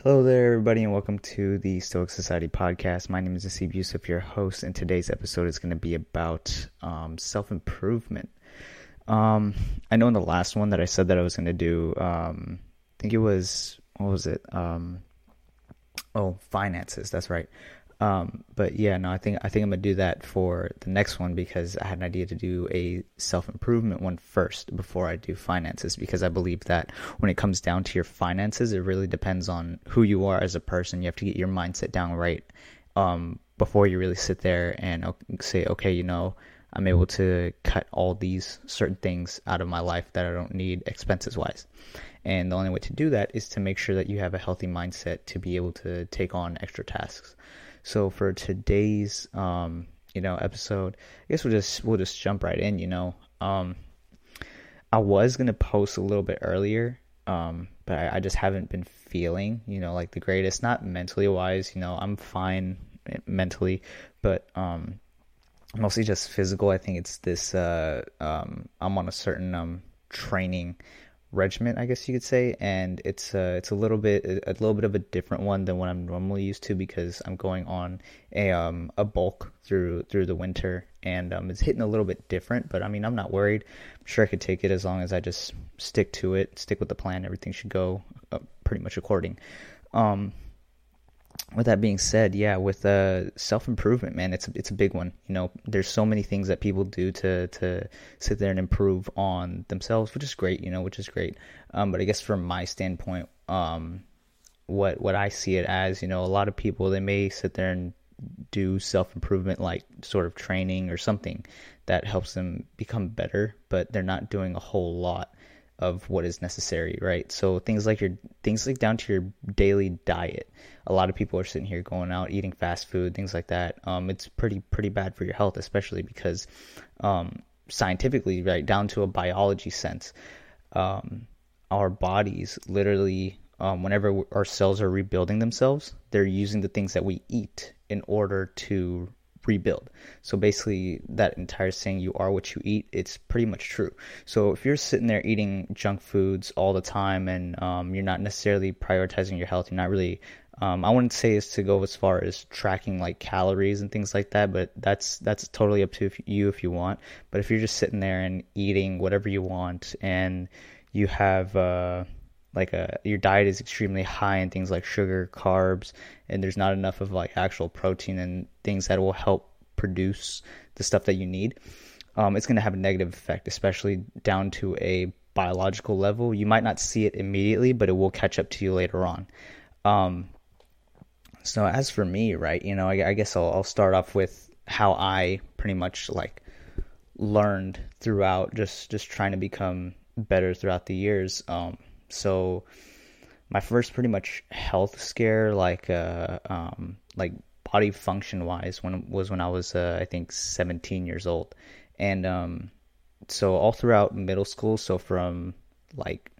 Hello there, everybody, and welcome to the Stoic Society podcast. My name is Asib Yusuf, your host, and today's episode is going to be about um, self improvement. Um, I know in the last one that I said that I was going to do, um, I think it was, what was it? Um, oh, finances, that's right. Um, but yeah, no, I think I think I'm gonna do that for the next one because I had an idea to do a self improvement one first before I do finances because I believe that when it comes down to your finances, it really depends on who you are as a person. You have to get your mindset down right um, before you really sit there and say, okay, you know, I'm able to cut all these certain things out of my life that I don't need expenses wise. And the only way to do that is to make sure that you have a healthy mindset to be able to take on extra tasks. So for today's um, you know episode, I guess we'll just we'll just jump right in. You know, um, I was gonna post a little bit earlier, um, but I, I just haven't been feeling you know like the greatest. Not mentally wise, you know, I'm fine mentally, but um, mostly just physical. I think it's this. Uh, um, I'm on a certain um training regiment, I guess you could say, and it's uh, it's a little bit a little bit of a different one than what I'm normally used to because I'm going on a um a bulk through through the winter, and um, it's hitting a little bit different. But I mean, I'm not worried. I'm sure I could take it as long as I just stick to it, stick with the plan. Everything should go uh, pretty much according. Um, with that being said, yeah, with uh, self improvement, man, it's it's a big one. You know, there's so many things that people do to to sit there and improve on themselves, which is great. You know, which is great. Um, but I guess from my standpoint, um, what what I see it as, you know, a lot of people they may sit there and do self improvement like sort of training or something that helps them become better, but they're not doing a whole lot of what is necessary, right? So things like your things like down to your daily diet. A lot of people are sitting here going out eating fast food, things like that. Um, it's pretty pretty bad for your health, especially because um, scientifically, right down to a biology sense, um, our bodies literally, um, whenever our cells are rebuilding themselves, they're using the things that we eat in order to rebuild. So basically, that entire saying, you are what you eat, it's pretty much true. So if you're sitting there eating junk foods all the time and um, you're not necessarily prioritizing your health, you're not really, um, I wouldn't say is to go as far as tracking like calories and things like that, but that's that's totally up to you if you want. But if you're just sitting there and eating whatever you want and you have, uh, like a your diet is extremely high in things like sugar, carbs, and there's not enough of like actual protein and things that will help produce the stuff that you need, um, it's going to have a negative effect, especially down to a biological level. You might not see it immediately, but it will catch up to you later on. Um, so as for me, right, you know, I, I guess I'll, I'll start off with how I pretty much like learned throughout just just trying to become better throughout the years. Um, so my first pretty much health scare, like uh, um, like body function wise, when was when I was uh, I think 17 years old, and um, so all throughout middle school, so from like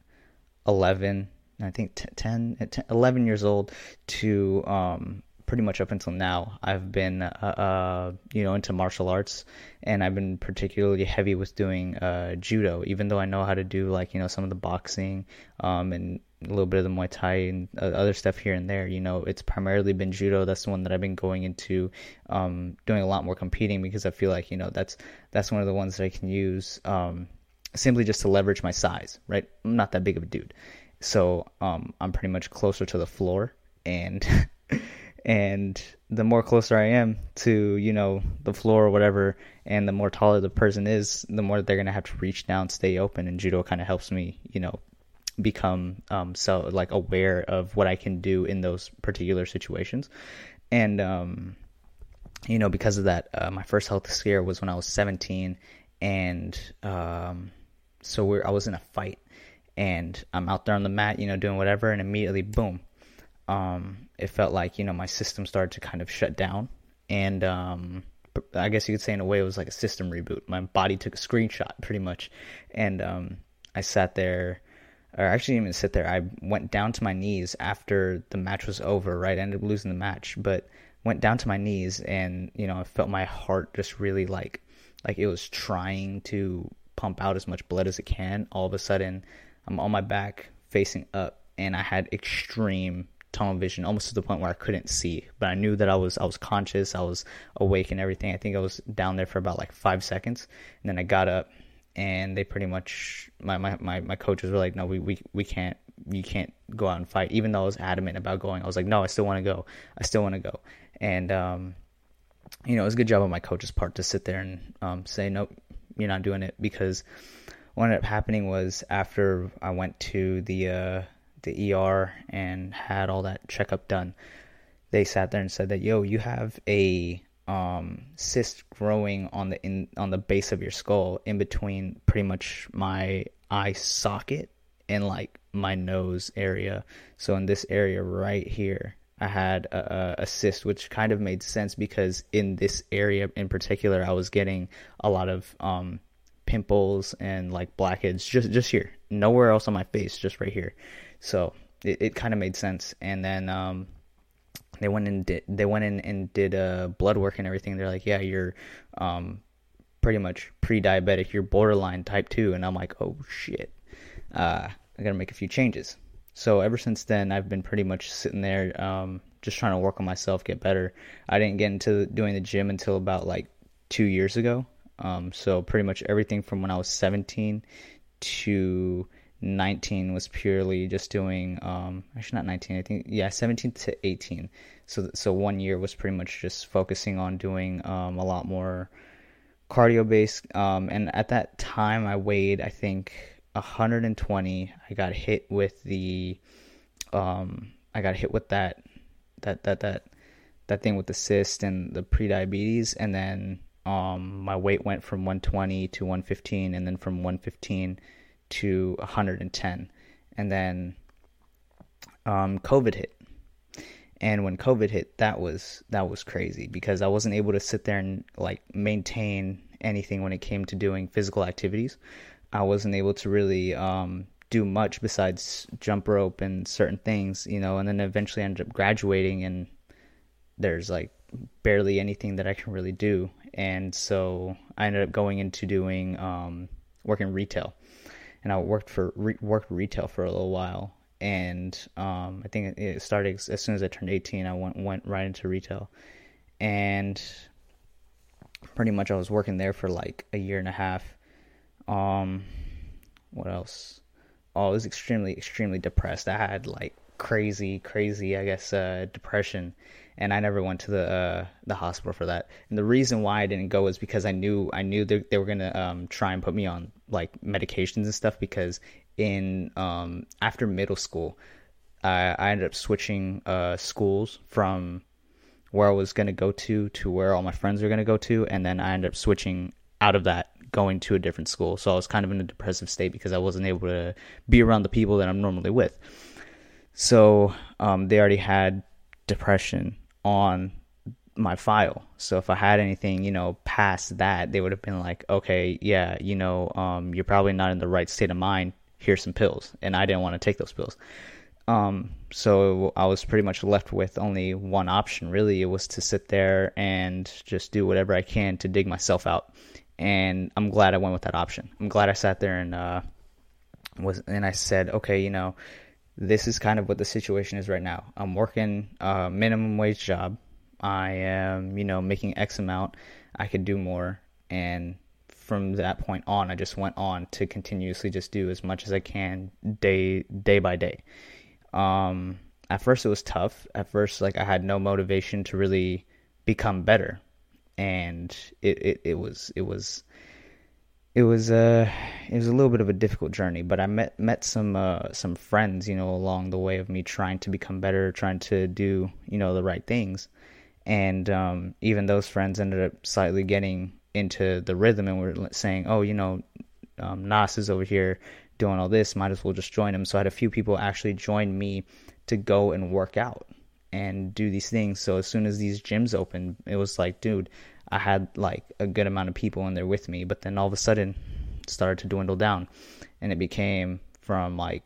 11, I think 10, 10 11 years old to um, pretty much up until now, I've been, uh, uh, you know, into martial arts, and I've been particularly heavy with doing uh, judo. Even though I know how to do like you know some of the boxing, um, and a little bit of the Muay Thai and uh, other stuff here and there. You know, it's primarily been judo. That's the one that I've been going into, um, doing a lot more competing because I feel like you know that's that's one of the ones that I can use um, simply just to leverage my size. Right, I'm not that big of a dude, so um, I'm pretty much closer to the floor and. and the more closer I am to you know the floor or whatever, and the more taller the person is, the more they're gonna have to reach down, stay open, and judo kind of helps me, you know, become um, so like aware of what I can do in those particular situations, and um, you know because of that, uh, my first health scare was when I was 17, and um, so I was in a fight, and I'm out there on the mat, you know, doing whatever, and immediately boom um, it felt like you know my system started to kind of shut down, and um, I guess you could say in a way it was like a system reboot. My body took a screenshot pretty much, and um, I sat there, or actually didn't even sit there. I went down to my knees after the match was over. Right, I ended up losing the match, but went down to my knees, and you know I felt my heart just really like like it was trying to pump out as much blood as it can. All of a sudden, I'm on my back facing up, and I had extreme tunnel vision, almost to the point where I couldn't see. But I knew that I was I was conscious, I was awake and everything. I think I was down there for about like five seconds, and then I got up, and they pretty much my my my, my coaches were like, no, we, we we can't you can't go out and fight. Even though I was adamant about going, I was like, no, I still want to go. I still want to go. And um, you know, it was a good job on my coach's part to sit there and um, say, nope, you're not doing it because what ended up happening was after I went to the uh, the ER and had all that checkup done, they sat there and said that yo, you have a um, cyst growing on the in on the base of your skull in between pretty much my eye socket and like my nose area. So in this area right here, I had a, a, cyst, which kind of made sense because in this area in particular, I was getting a lot of um, pimples and like blackheads just just here, nowhere else on my face, just right here. So it, it kind of made sense. And then um, they went and did they went in and did uh, blood work and everything. They're like, yeah, you're um, pretty much pre-diabetic. You're borderline type two, and I'm like, oh shit. Uh, I got to make a few changes. So ever since then, I've been pretty much sitting there, um, just trying to work on myself, get better. I didn't get into doing the gym until about like two years ago. Um, so pretty much everything from when I was 17 to 19 was purely just doing um, actually not 19 i think yeah 17 to 18 so so one year was pretty much just focusing on doing um, a lot more cardio based um, and at that time i weighed i think 120 i got hit with the um, i got hit with that that that that that thing with the cyst and the pre-diabetes and then um, my weight went from 120 to 115 and then from 115 to 110 and then um, covid hit. And when covid hit that was that was crazy because i wasn't able to sit there and like maintain anything when it came to doing physical activities. I wasn't able to really um, do much besides jump rope and certain things you know and then eventually I ended up graduating and there's like barely anything that i can really do. And so i ended up going into doing um, working retail and I worked for re- worked retail for a little while, and um, I think it started as soon as I turned 18. I went went right into retail, and pretty much I was working there for like a year and a half. Um, what else? Oh, I was extremely extremely depressed. I had like crazy crazy I guess uh, depression and I never went to the uh, the hospital for that. And the reason why I didn't go is because I knew I knew they, they were gonna um, try and put me on like medications and stuff. Because in um, after middle school, I, I ended up switching uh, schools from where I was gonna go to to where all my friends were gonna go to, and then I ended up switching out of that going to a different school. So I was kind of in a depressive state because I wasn't able to be around the people that I'm normally with. So um, they already had depression on my file. So if I had anything, you know, past that, they would have been like, okay, yeah, you know, um, you're probably not in the right state of mind. Here's some pills, and I didn't want to take those pills. Um, so I was pretty much left with only one option. Really, it was to sit there and just do whatever I can to dig myself out. And I'm glad I went with that option. I'm glad I sat there and uh, was, and I said, okay, you know, this is kind of what the situation is right now. I'm working a minimum wage job. I am, you know, making X amount. I could do more. And from that point on, I just went on to continuously just do as much as I can day day by day. Um, at first, it was tough. At first, like I had no motivation to really become better, and it, it, it was it was it was a uh, it was a little bit of a difficult journey, but I met met some uh, some friends, you know, along the way of me trying to become better, trying to do you know the right things, and um, even those friends ended up slightly getting into the rhythm and were saying, oh, you know, um, Nas is over here doing all this, might as well just join him. So I had a few people actually join me to go and work out and do these things. So as soon as these gyms opened, it was like, dude, I had like a good amount of people in there with me, but then all of a sudden started to dwindle down and it became from like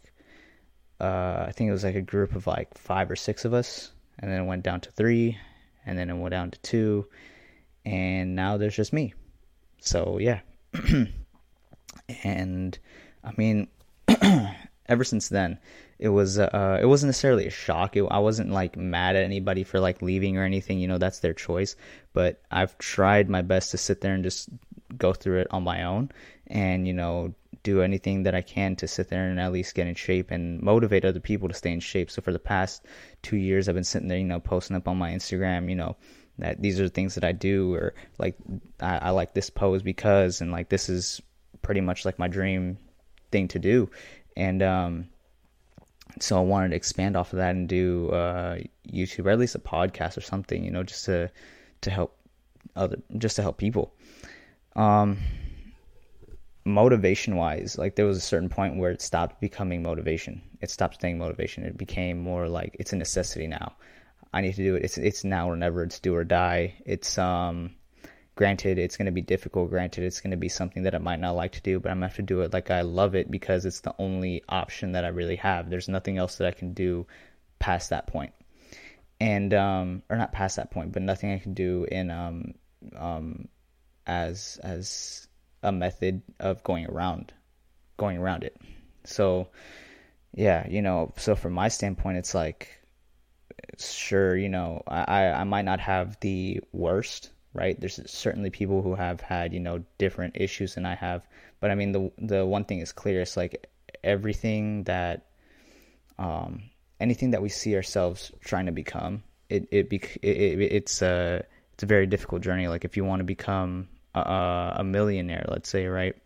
uh, I think it was like a group of like five or six of us and then it went down to three and then it went down to two and now there's just me. So yeah. and I mean ever since then it was uh, it wasn't necessarily a shock. It, I wasn't like mad at anybody for like leaving or anything. You know, that's their choice. But I've tried my best to sit there and just go through it on my own, and you know, do anything that I can to sit there and at least get in shape and motivate other people to stay in shape. So for the past two years, I've been sitting there, you know, posting up on my Instagram, you know, that these are the things that I do, or like I, I like this pose because, and like this is pretty much like my dream thing to do, and um so I wanted to expand off of that and do uh, YouTube or at least a podcast or something, you know, just to to help other, just to help people. Um, motivation wise, like there was a certain point where it stopped becoming motivation. It stopped staying motivation. It became more like it's a necessity now. I need to do it. It's it's now or never. It's do or die. It's um granted it's going to be difficult. Granted it's going to be something that i might not like to do but i'm going to have to do it. Like i love it because it's the only option that i really have. There's nothing else that i can do past that point. And um or not past that point but nothing i can do in um um as as a method of going around going around it. So yeah you know so from my standpoint it's like sure you know i i might not have the worst right? There's certainly people who have had, you know, different issues than I have. But I mean, the the one thing is clear. It's like everything that, um, anything that we see ourselves trying to become, it it, bec- it, it it's a it's a very difficult journey. Like if you want to become a, a millionaire, let's say, right?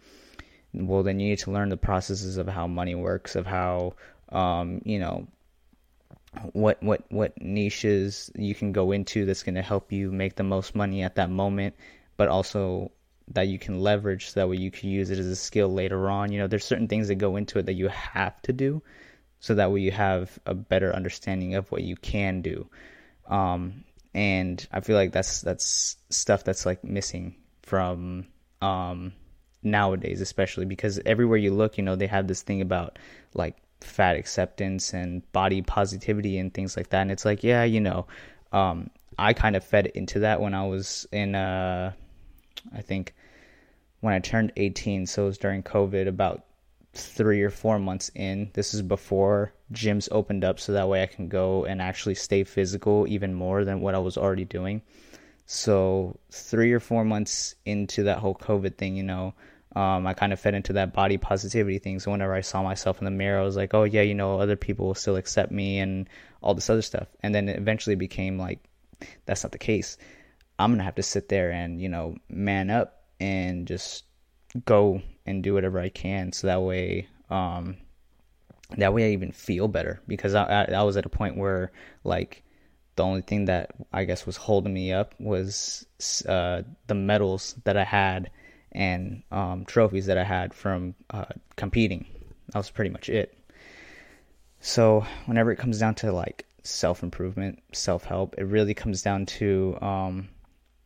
Well, then you need to learn the processes of how money works, of how, um, you know, what what what niches you can go into that's going to help you make the most money at that moment but also that you can leverage so that way you can use it as a skill later on. You know there's certain things that go into it that you have to do so that way you have a better understanding of what you can do. Um, and i feel like that's that's stuff that's like missing from um, nowadays especially because everywhere you look you know they have this thing about like fat acceptance and body positivity and things like that. And it's like, yeah, you know, um, I kind of fed into that when I was in, uh, I think when I turned 18. So it was during COVID, about three or four months in. This is before gyms opened up, so that way I can go and actually stay physical even more than what I was already doing. So three or four months into that whole COVID thing, you know, um, I kind of fed into that body positivity thing. So whenever I saw myself in the mirror, I was like, oh yeah, you know, other people will still accept me and all this other stuff. And then it eventually became like, that's not the case. I'm gonna have to sit there and you know man up and just go and do whatever I can, so that way, um, that way I even feel better because I, I, I was at a point where like the only thing that I guess was holding me up was uh, the medals that I had and um, trophies that I had from uh, competing. That was pretty much it. So whenever it comes down to like self improvement, self help, it really comes down to um,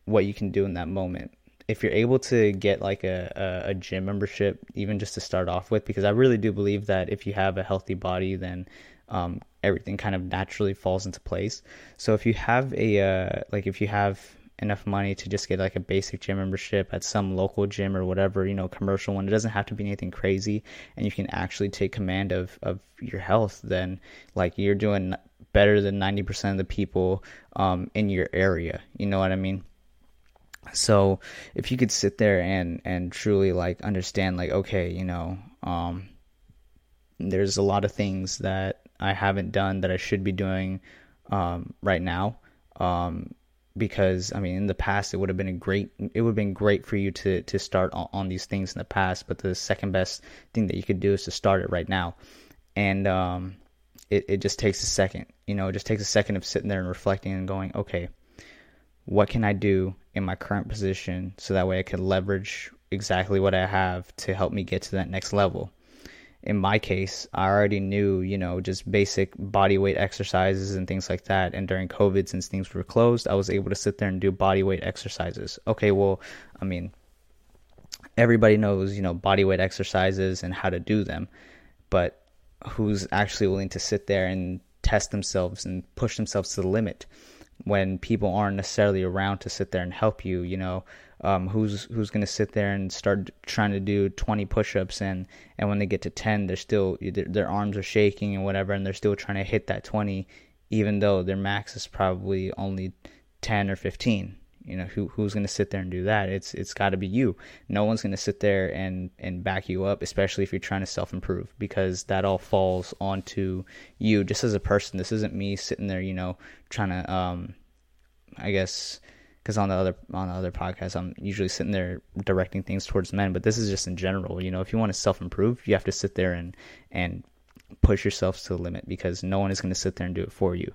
what you can do in that moment. If you're able to get like a, a, a, gym membership, even just to start off with, because I really do believe that if you have a healthy body, then um, everything kind of naturally falls into place. So if you have a uh, like if you have enough money to just get like a basic gym membership at some local gym or whatever, you know, commercial one. It doesn't have to be anything crazy and you can actually take command of, of your health, then like you're doing better than 90% of the people um, in your area. You know what I mean? So if you could sit there and, and truly like understand like, okay, you know, um, there's a lot of things that I haven't done that I should be doing um, right now. Um, because I mean in the past it would have been a great it would have been great for you to to start on, on, these things in the past but the second best thing that you could do is to start it right now. And um it, it just takes a second you know it just takes a second of sitting there and reflecting and going okay what can I do in my current position so that way I can leverage exactly what I have to help me get to that next level in my case, I already knew, you know, just basic body weight exercises and things like that. And during COVID, since things were closed, I was able to sit there and do body weight exercises. Okay, well, I mean, everybody knows, you know, body weight exercises and how to do them, but who's actually willing to sit there and test themselves and push themselves to the limit when people aren't necessarily around to sit there and help you, you know? Um, who's who's going to sit there and start trying to do 20 push-ups and and when they get to 10 they're still their, their arms are shaking and whatever and they're still trying to hit that 20 even though their max is probably only 10 or 15 you know who who's going to sit there and do that? It's it's got to be you. No one's going to sit there and and back you up especially if you're trying to self improve because that all falls onto you. Just as a person this isn't me sitting there you know trying to um i guess because on the other on the other podcast i'm usually sitting there directing things towards men but this is just in general you know if you want to self improve you have to sit there and and push yourself to the limit because no one is going to sit there and do it for you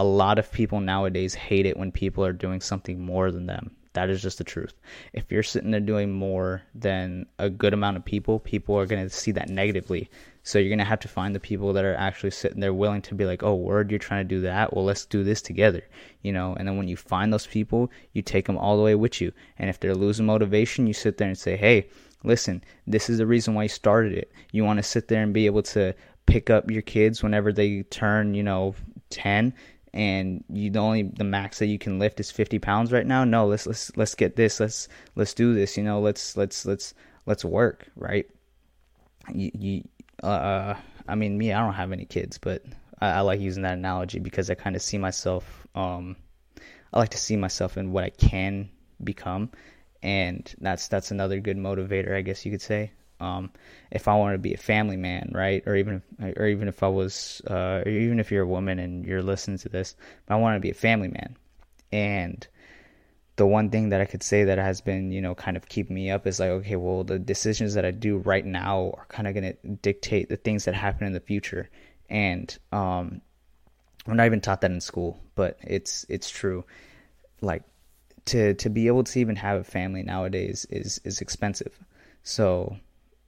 a lot of people nowadays hate it when people are doing something more than them. That is just the truth. If you're sitting there doing more than a good amount of people, people are going to see that negatively. So you're going to have to find the people that are actually sitting there willing to be like, oh, word, you're trying to do that. Well, let's do this together, you know? And then when you find those people, you take them all the way with you. And if they're losing motivation, you sit there and say, hey, listen, this is the reason why you started it. You want to sit there and be able to pick up your kids whenever they turn, you know, 10 and you the only the max that you can lift is 50 pounds right now. No let's let's let's get this. Let's let's do this you know let's let's let's let's work right? You, you uh i mean me i don't have any kids but i, I like using that analogy because i kind of see myself um i like to see myself in what i can become and that's that's another good motivator i guess you could say um, if I wanted to be a family man, right? Or even, if, or even if I was, uh, or even if you're a woman and you're listening to this, I want to be a family man. And the one thing that I could say that has been, you know, kind of keeping me up is like, okay, well, the decisions that I do right now are kind of going to dictate the things that happen in the future. And um, I'm not even taught that in school, but it's it's true. Like to to be able to even have a family nowadays is is expensive. So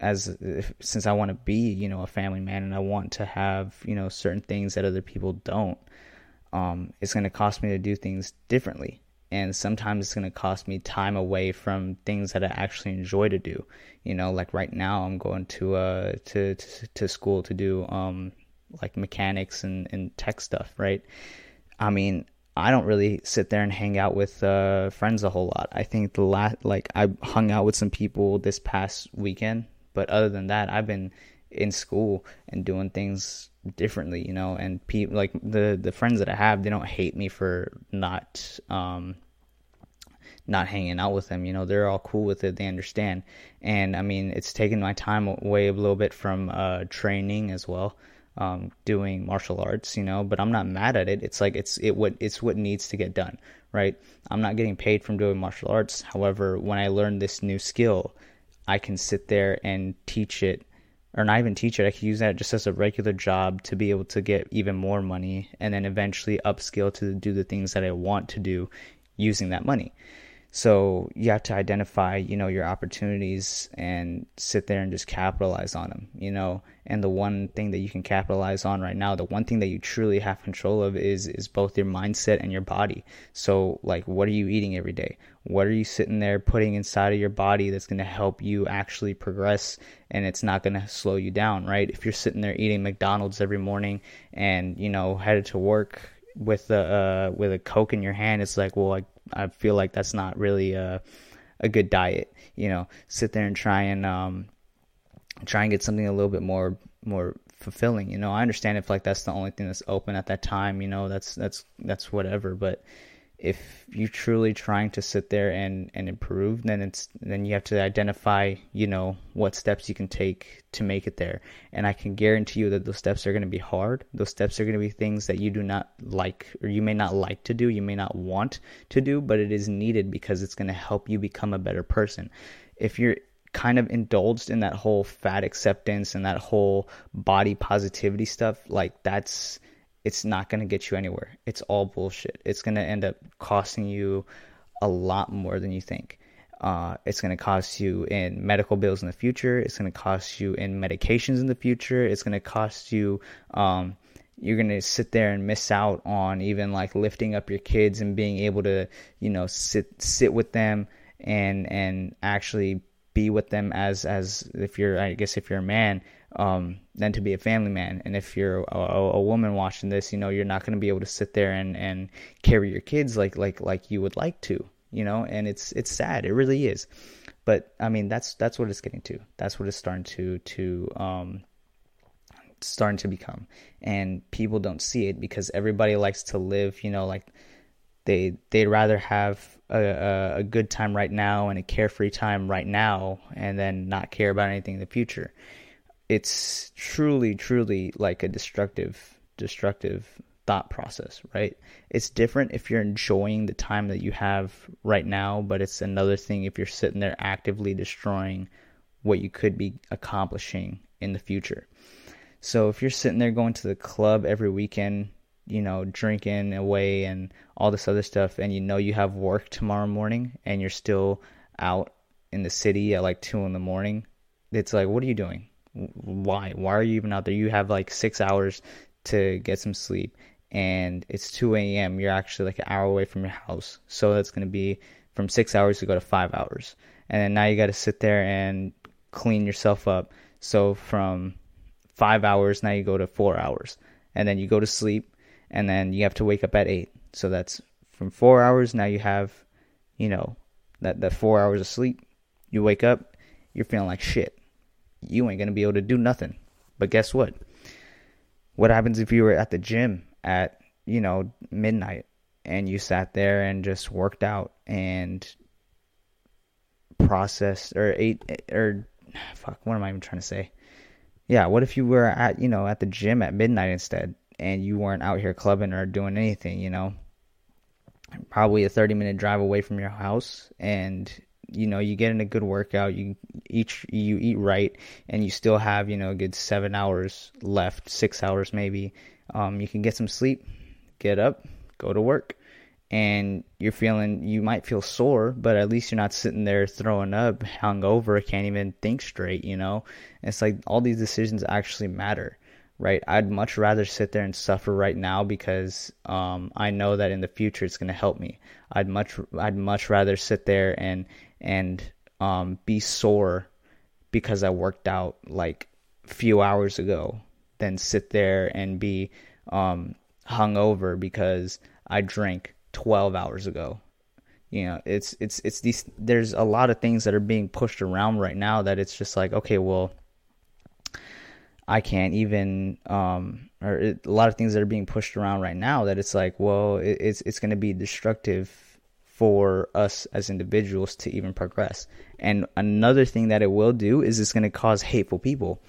as if, since I want to be, you know, a family man and I want to have, you know, certain things that other people don't, um, it's going to cost me to do things differently. And sometimes it's going to cost me time away from things that I actually enjoy to do. You know, like right now I'm going to uh to to, to school to do um like mechanics and, and tech stuff, right? I mean, I don't really sit there and hang out with uh, friends a whole lot. I think the last, like, I hung out with some people this past weekend but other than that, I've been in school and doing things differently, you know. And people like the the friends that I have, they don't hate me for not um not hanging out with them. You know, they're all cool with it. They understand. And I mean, it's taken my time away a little bit from uh, training as well, um, doing martial arts. You know, but I'm not mad at it. It's like it's it what it's what needs to get done, right? I'm not getting paid from doing martial arts. However, when I learn this new skill, I can sit there and teach it or not even teach it. I can use that just as a regular job to be able to get even more money and then eventually upskill to do the things that I want to do using that money. So you have to identify, you know, your opportunities and sit there and just capitalize on them, you know. And the one thing that you can capitalize on right now, the one thing that you truly have control of is is both your mindset and your body. So like what are you eating every day? What are you sitting there putting inside of your body that's going to help you actually progress and it's not going to slow you down, right? If you're sitting there eating McDonald's every morning and, you know, headed to work with a uh, with a coke in your hand, it's like, well, I I feel like that's not really a a good diet. You know, sit there and try and um try and get something a little bit more more fulfilling. You know, I understand if like that's the only thing that's open at that time. You know, that's that's that's whatever. But if you're truly trying to sit there and, and improve, then it's then you have to identify, you know, what steps you can take to make it there. And I can guarantee you that those steps are going to be hard. Those steps are going to be things that you do not like or you may not like to do, you may not want to do, but it is needed because it's going to help you become a better person. If you're kind of indulged in that whole fat acceptance and that whole body positivity stuff, like that's it's not going to get you anywhere. It's all bullshit. It's going to end up costing you a lot more than you think. Uh, it's going to cost you in medical bills in the future. It's going to cost you in medications in the future. It's going to cost you. Um, you're going to sit there and miss out on even like lifting up your kids and being able to, you know, sit sit with them and and actually be with them as as if you're I guess if you're a man um, than to be a family man. And if you're a, a woman watching this, you know you're not going to be able to sit there and, and carry your kids like like like you would like to. you know, and it's it's sad. It really is. But I mean, that's that's what it's getting to. That's what it's starting to to um starting to become, and people don't see it because everybody likes to live, you know, like they they'd rather have a, a, good time right now and a carefree time right now, and then not care about anything in the future. It's truly, truly like a destructive, destructive thought process, right? It's different if you're enjoying the time that you have right now, but it's another thing if you're sitting there actively destroying what you could be accomplishing in the future. So if you're sitting there going to the club every weekend, you know, drinking away and all this other stuff, and you know you have work tomorrow morning and you're still out in the city at like two in the morning, it's like, what are you doing? Why? Why are you even out there? You have like six hours to get some sleep and it's 2 a.m. You're actually like an hour away from your house. So that's going to be from six hours to go to five hours. And then now you got to sit there and clean yourself up. So from five hours, now you go to four hours. And then you go to sleep and then you have to wake up at eight. So that's from four hours. Now you have, you know, that, that four hours of sleep. You wake up, you're feeling like shit. You ain't to be able to do nothing. But guess what? What happens if you were at the gym at you know midnight and you sat there and just worked out and processed or ate or fuck what am i even trying to say yeah what if you were at you know at the gym at midnight instead and you weren't out here clubbing or doing anything you know probably a 30 minute drive away from your house and you know you get in a good workout you eat you eat right and you still have you know a good seven hours left six hours maybe um, you can get some sleep, get up, go to work, and you're feeling you might feel sore, but at least you're not sitting there throwing up, hungover, can't even think straight. You know, it's like all these decisions actually matter, right? I'd much rather sit there and suffer right now because um, I know that in the future it's going to help me. I'd much I'd much rather sit there and and um, be sore because I worked out like a few hours ago than sit there and be um, hungover because I drank 12 hours ago. You know, it's it's it's these. There's a lot of things that are being pushed around right now that it's just like, okay, well, I can't even, um, or it, a lot of things that are being pushed around right now that it's like, well, it, it's it's going to be destructive for us as individuals to even progress. And another thing that it will do is it's going to cause hateful people.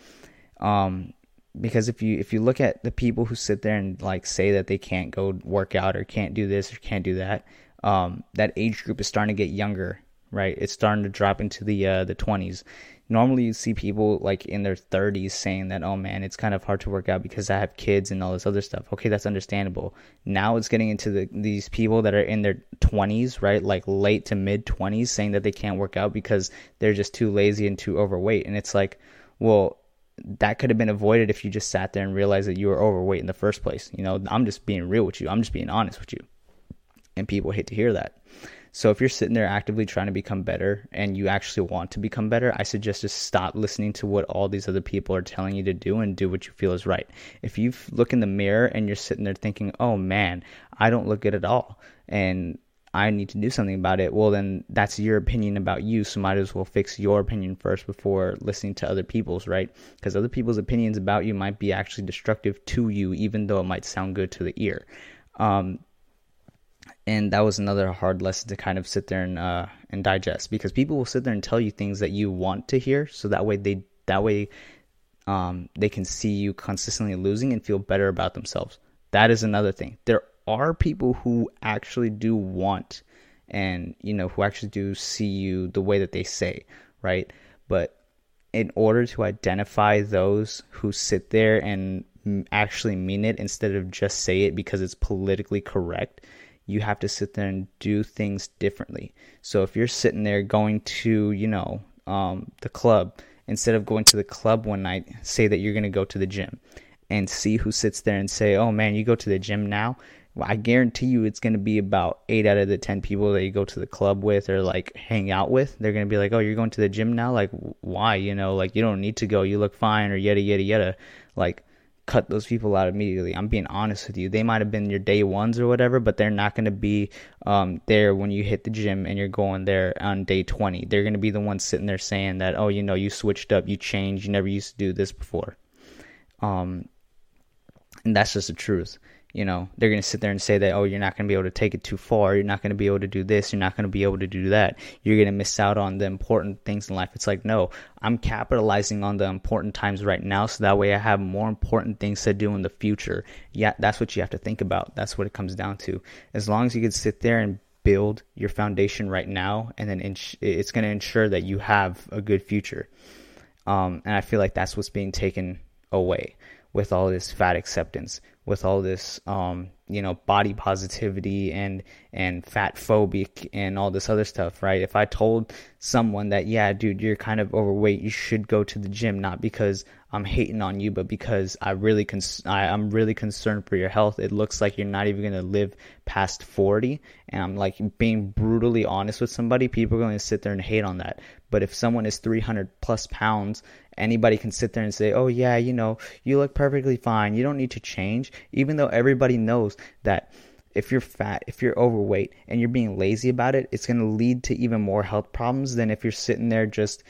Um, because if you if you look at the people who sit there and like say that they can't go work out or can't do this or can't do that, um, that age group is starting to get younger, right? It's starting to drop into the uh, the twenties. Normally, you see people like in their thirties saying that, "Oh man, it's kind of hard to work out because I have kids and all this other stuff." Okay, that's understandable. Now it's getting into the these people that are in their twenties, right, like late to mid twenties, saying that they can't work out because they're just too lazy and too overweight, and it's like, well that could have been avoided if you just sat there and realized that you were overweight in the first place. You know, I'm just being real with you. I'm just being honest with you. And people hate to hear that. So if you're sitting there actively trying to become better and you actually want to become better, I suggest just stop listening to what all these other people are telling you to do and do what you feel is right. If you look in the mirror and you're sitting there thinking, "Oh man, I don't look good at all," and I need to do something about it, well, then that's your opinion about you. So might as well fix your opinion first before listening to other people's, right? Because other people's opinions about you might be actually destructive to you, even though it might sound good to the ear. Um, and that was another hard lesson to kind of sit there and uh, and digest because people will sit there and tell you things that you want to hear, so that way they that way um, they can see you consistently losing and feel better about themselves. That is another thing. There are people who actually do want and you know who actually do see you the way that they say right but in order to identify those who sit there and actually mean it instead of just say it because it's politically correct you have to sit there and do things differently so if you're sitting there going to you know um, the club instead of going to the club one night say that you're going to go to the gym and see who sits there and say oh man you go to the gym now I guarantee you it's going to be about eight out of the 10 people that you go to the club with or like hang out with. They're going to be like, oh, you're going to the gym now? Like, why? You know, like you don't need to go. You look fine or yada, yada, yada. Like, cut those people out immediately. I'm being honest with you. They might have been your day ones or whatever, but they're not going to be um, there when you hit the gym and you're going there on day 20. They're going to be the ones sitting there saying that, oh, you know, you switched up, you changed, you never used to do this before. Um, and that's just the truth you know, they're going to sit there and say that, oh, you're not going to be able to take it too far. You're not going to be able to do this. You're not going to be able to do that. You're going to miss out on the important things in life. It's like, no, I'm capitalizing on the important times right now so that way I have more important things to do in the future. Yeah, that's what you have to think about. That's what it comes down to. As long as you can sit there and build your foundation right now, and then it's going to ensure that you have a good future. Um, and I feel like that's what's being taken away with all this fat acceptance, with all this um, you know body positivity and and fat phobic and all this other stuff right? If i told someone that yeah dude you're kind of overweight you should go to the gym not because i'm hating on you but because i really cons- I, i'm really concerned for your health. It looks like you're not even going to live past 40 and i'm like being brutally honest with somebody people are going to sit there and hate on that. But if someone is 300 plus pounds anybody can sit there and say, "Oh yeah, you know, you look perfectly fine. You don't need to change." Even though everybody knows that if you're fat, if you're overweight and you're being lazy about it, it's going to lead to even more health problems than if you're sitting there just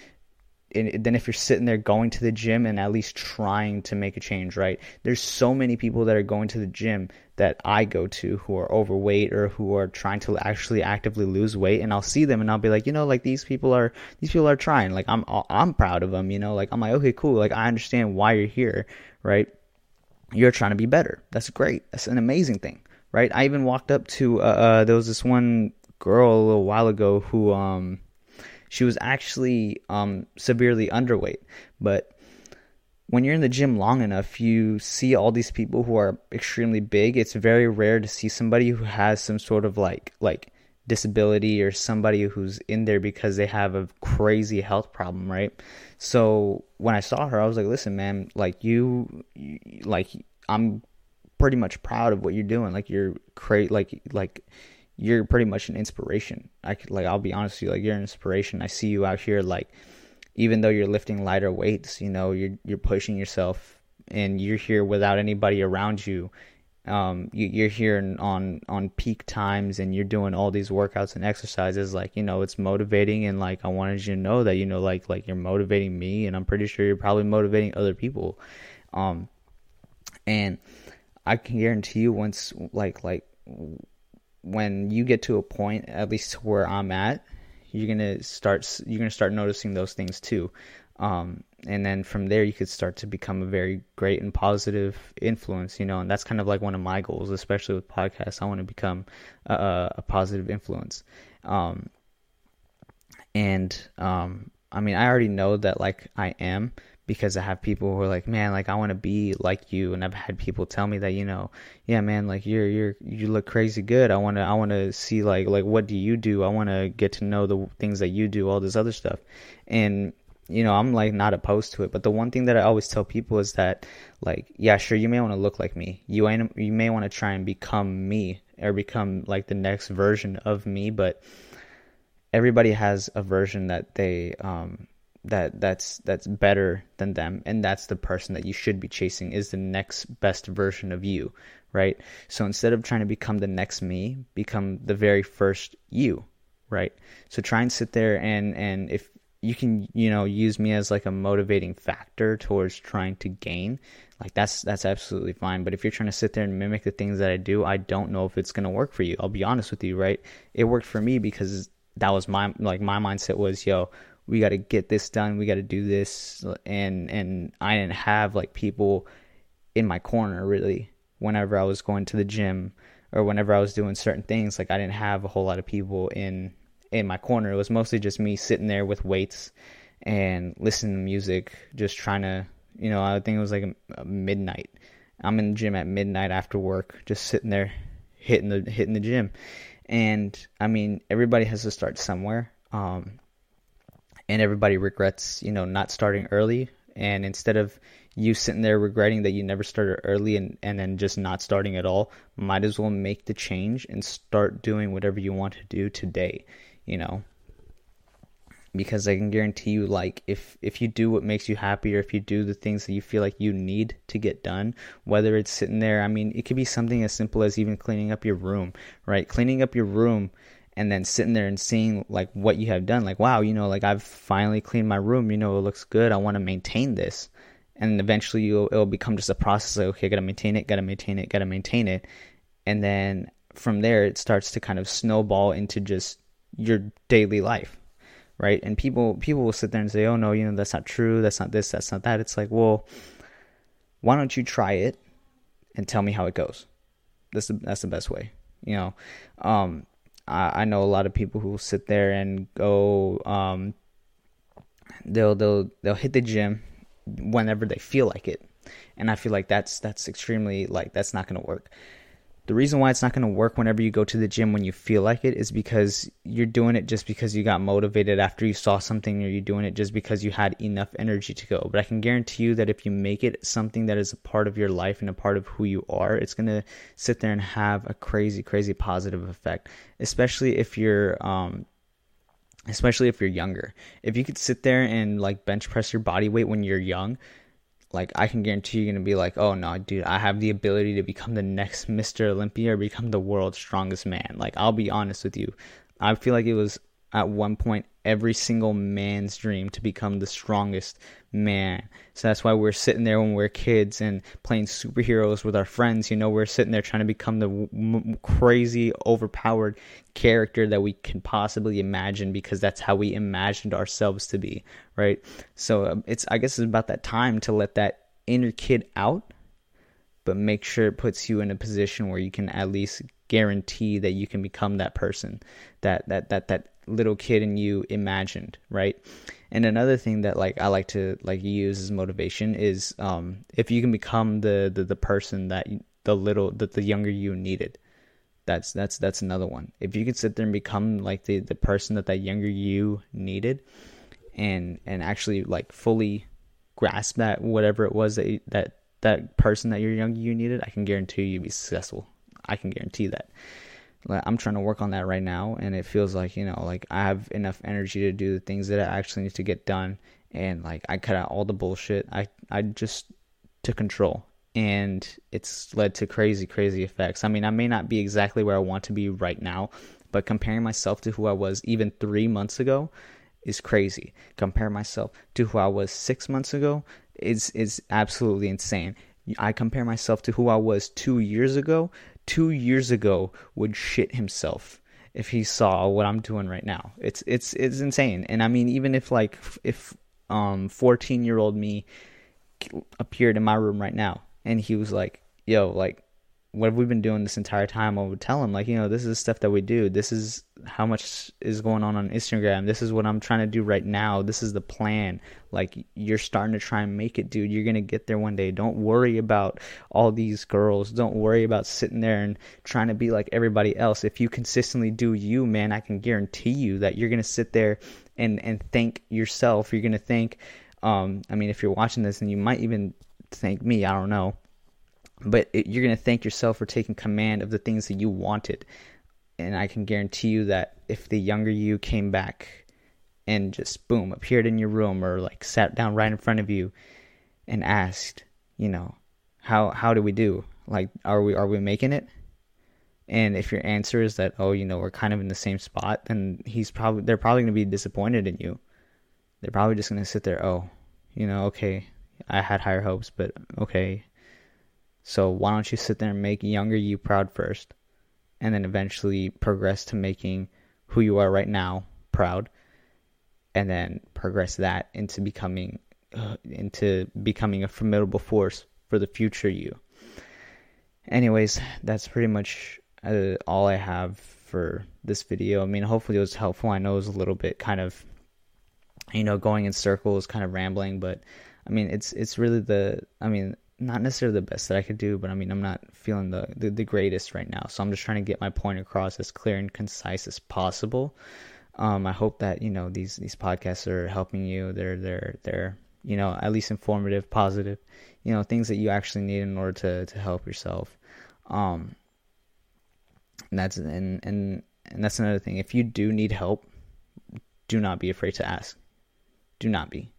than if you're sitting there going to the gym and at least trying to make a change, right? There's so many people that are going to the gym that I go to who are overweight or who are trying to actually actively lose weight and I'll see them and I'll be like, you know, like these people are these people are trying. Like I'm I'm proud of them, you know? Like I'm like, okay, cool. Like I understand why you're here, right? You're trying to be better. That's great. That's an amazing thing, right? I even walked up to uh, uh there was this one girl a little while ago who um she was actually um, severely underweight. But when you're in the gym long enough, you see all these people who are extremely big. It's very rare to see somebody who has some sort of like like disability or somebody who's in there because they have a crazy health problem, right? So when I saw her, I was like, "Listen, man, like you, you like I'm pretty much proud of what you're doing. Like you're crazy, like like you're pretty much an inspiration. I could like I'll be honest with you, like you're an inspiration. I see you out here like even though you're lifting lighter weights, you know, you're you're pushing yourself and you're here without anybody around you. Um, you, are here on on peak times and you're doing all these workouts and exercises. Like you know, it's motivating and like I wanted you to know that you know, like like you're motivating me, and I'm pretty sure you're probably motivating other people. Um, and I can guarantee you, once like like when you get to a point, at least where I'm at, you're gonna start you're gonna start noticing those things too. Um, and then from there you could start to become a very great and positive influence you know and that's kind of like one of my goals especially with podcasts i want to become a, a positive influence um, and um, i mean i already know that like i am because I have people who are like, man, like I want to be like you, and I've had people tell me that, you know, yeah, man, like you're you're you look crazy good. I want to I want to see like like what do you do? I want to get to know the things that you do, all this other stuff, and you know, I'm like not opposed to it. But the one thing that I always tell people is that, like, yeah, sure, you may want to look like me. You ain't, you may want to try and become me or become like the next version of me. But everybody has a version that they um that that's that's better than them and that's the person that you should be chasing is the next best version of you right? So instead of trying to become the next me become the very first you right? So try and sit there and and if you can you know use me as like a motivating factor towards trying to gain like that's that's absolutely fine. But if you're trying to sit there and mimic the things that i do i don't know if it's going to work for you. I'll be honest with you right? It worked for me because that was my like my mindset was yo we got to get this done we got to do this. And and i didn't have like people in my corner really whenever i was going to the gym or whenever i was doing certain things. Like i didn't have a whole lot of people in in my corner. It was mostly just me sitting there with weights and listening to music just trying to you know i think it was like a, a midnight. I'm in the gym at midnight after work just sitting there hitting the hitting the gym. And i mean everybody has to start somewhere. Um, and everybody regrets, you know, not starting early. And instead of you sitting there regretting that you never started early and, and then just not starting at all, might as well make the change and start doing whatever you want to do today, you know. because I can guarantee you like if if you do what makes you happy or if you do the things that you feel like you need to get done whether it's sitting there I mean it could be something as simple as even cleaning up your room right cleaning up your room and then sitting there and seeing like what you have done like wow you know like I've finally cleaned my room you know it looks good I want to maintain this and eventually you'll it'll become just a process like okay got to maintain it got to maintain it got to maintain it and then from there it starts to kind of snowball into just your daily life right? And people people will sit there and say, "Oh no, you know that's not true. That's not this. That's not that." It's like, well, why don't you try it and tell me how it goes? That's the that's the best way, you know. Um, I, I know a lot of people who sit there and go, um, they'll they'll they'll hit the gym whenever they feel like it, and I feel like that's that's extremely like that's not going to work the reason why it's not going to work whenever you go to the gym when you feel like it is because you're doing it just because you got motivated after you saw something or you're doing it just because you had enough energy to go. But I can guarantee you that if you make it something that is a part of your life and a part of who you are, it's going to sit there and have a crazy, crazy positive effect, especially if you're, um, especially if you're younger. If you could sit there and like bench press your body weight when you're young, like I can guarantee you're gonna be like, oh no, dude, I have the ability to become the next Mr. Olympia or become the world's strongest man. Like I'll be honest with you, I feel like it was at one point every single man's dream to become the strongest man. So that's why we're sitting there when we're kids and playing superheroes with our friends. You know, we're sitting there trying to become the crazy, overpowered character that we can possibly imagine because that's how we imagined ourselves to be, right? So um, it's, I guess, it's about that time to let that inner kid out, but make sure it puts you in a position where you can at least guarantee that you can become that person that that that that little kid in you imagined, right? And another thing that like I like to like use as motivation is um, if you can become the, the the person that the little that the younger you needed. That's that's that's another one. If you can sit there and become like the the person that that younger you needed, and and actually like fully grasp that whatever it was that that that person that your younger you needed, I can guarantee you be successful. I can guarantee that. Like, I'm trying to work on that right now, and it feels like you know, like I have enough energy to do the things that I actually need to get done, and like I cut out all the bullshit. I I just took control, and it's led to crazy, crazy effects. I mean, I may not be exactly where I want to be right now, but comparing myself to who I was even three months ago is crazy. Compare myself to who I was six months ago is is absolutely insane. I compare myself to who I was two years ago two years ago would shit himself if he saw what I'm doing right now. It's it's it's insane. And I mean, even if like if um 14 year old me appeared in my room right now and he was like, "Yo, like what have we been doing this entire time? I would tell him like, you know, this is stuff that we do. This is how much is going on on Instagram. This is what I'm trying to do right now. This is the plan. Like you're starting to try and make it, dude. You're going to get there one day. Don't worry about all these girls. Don't worry about sitting there and trying to be like everybody else. If you consistently do you, man, I can guarantee you that you're going to sit there and and thank yourself. You're going to thank um I mean, if you're watching this and you might even thank me, I don't know but it, you're going to thank yourself for taking command of the things that you wanted. And I can guarantee you that if the younger you came back and just boom appeared in your room or like sat down right in front of you and asked, you know, how how do we do? Like are we are we making it? And if your answer is that oh, you know, we're kind of in the same spot, then he's probably they're probably going to be disappointed in you. They're probably just going to sit there, "Oh, you know, okay, I had higher hopes, but okay, so why don't you sit there and make younger you proud first, and then eventually progress to making who you are right now proud, and then progress that into becoming uh, into becoming a formidable force for the future you. Anyways, that's pretty much uh, all I have for this video. I mean, hopefully it was helpful. I know it was a little bit kind of, you know, going in circles, kind of rambling, but I mean, it's it's really the. I mean, not necessarily the best that I could do, but I mean, I'm not feeling the, the, the greatest right now. So I'm just trying to get my point across as clear and concise as possible. Um, I hope that you know these these podcasts are helping you. They're they're they're you know at least informative, positive, you know things that you actually need in order to to help yourself. Um, and that's and and and that's another thing. If you do need help, do not be afraid to ask. Do not be.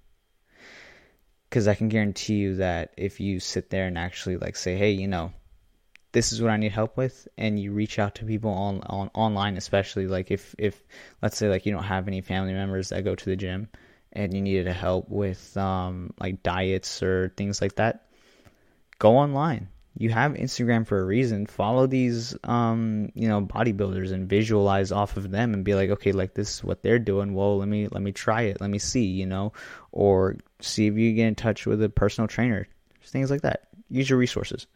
Because I can guarantee you that if you sit there and actually like say, hey, you know, this is what I need help with, and you reach out to people on, on online, especially like if if let's say like you don't have any family members that go to the gym, and you needed help with um, like diets or things like that, go online. You have Instagram for a reason. Follow these, um, you know, bodybuilders and visualize off of them and be like, okay, like this is what they're doing. Well, let me let me try it. Let me see, you know, or see if you get in touch with a personal trainer. Things like that. Use your resources.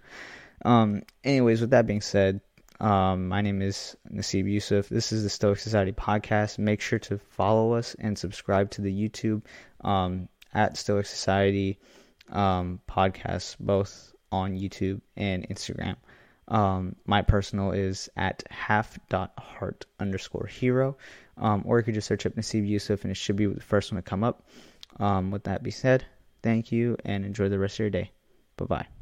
Um, anyways, with that being said, um, my name is Nasib Yusuf. This is the Stoic Society podcast. Make sure to follow us and subscribe to the YouTube um, at Stoic Society um, podcast, both on YouTube and Instagram. Um, my personal is at half.heart underscore hero. Um, or you could just search up Nasib Yusuf and it should be the first one to come up. Um, with that being said, thank you and enjoy the rest of your day. Bye bye.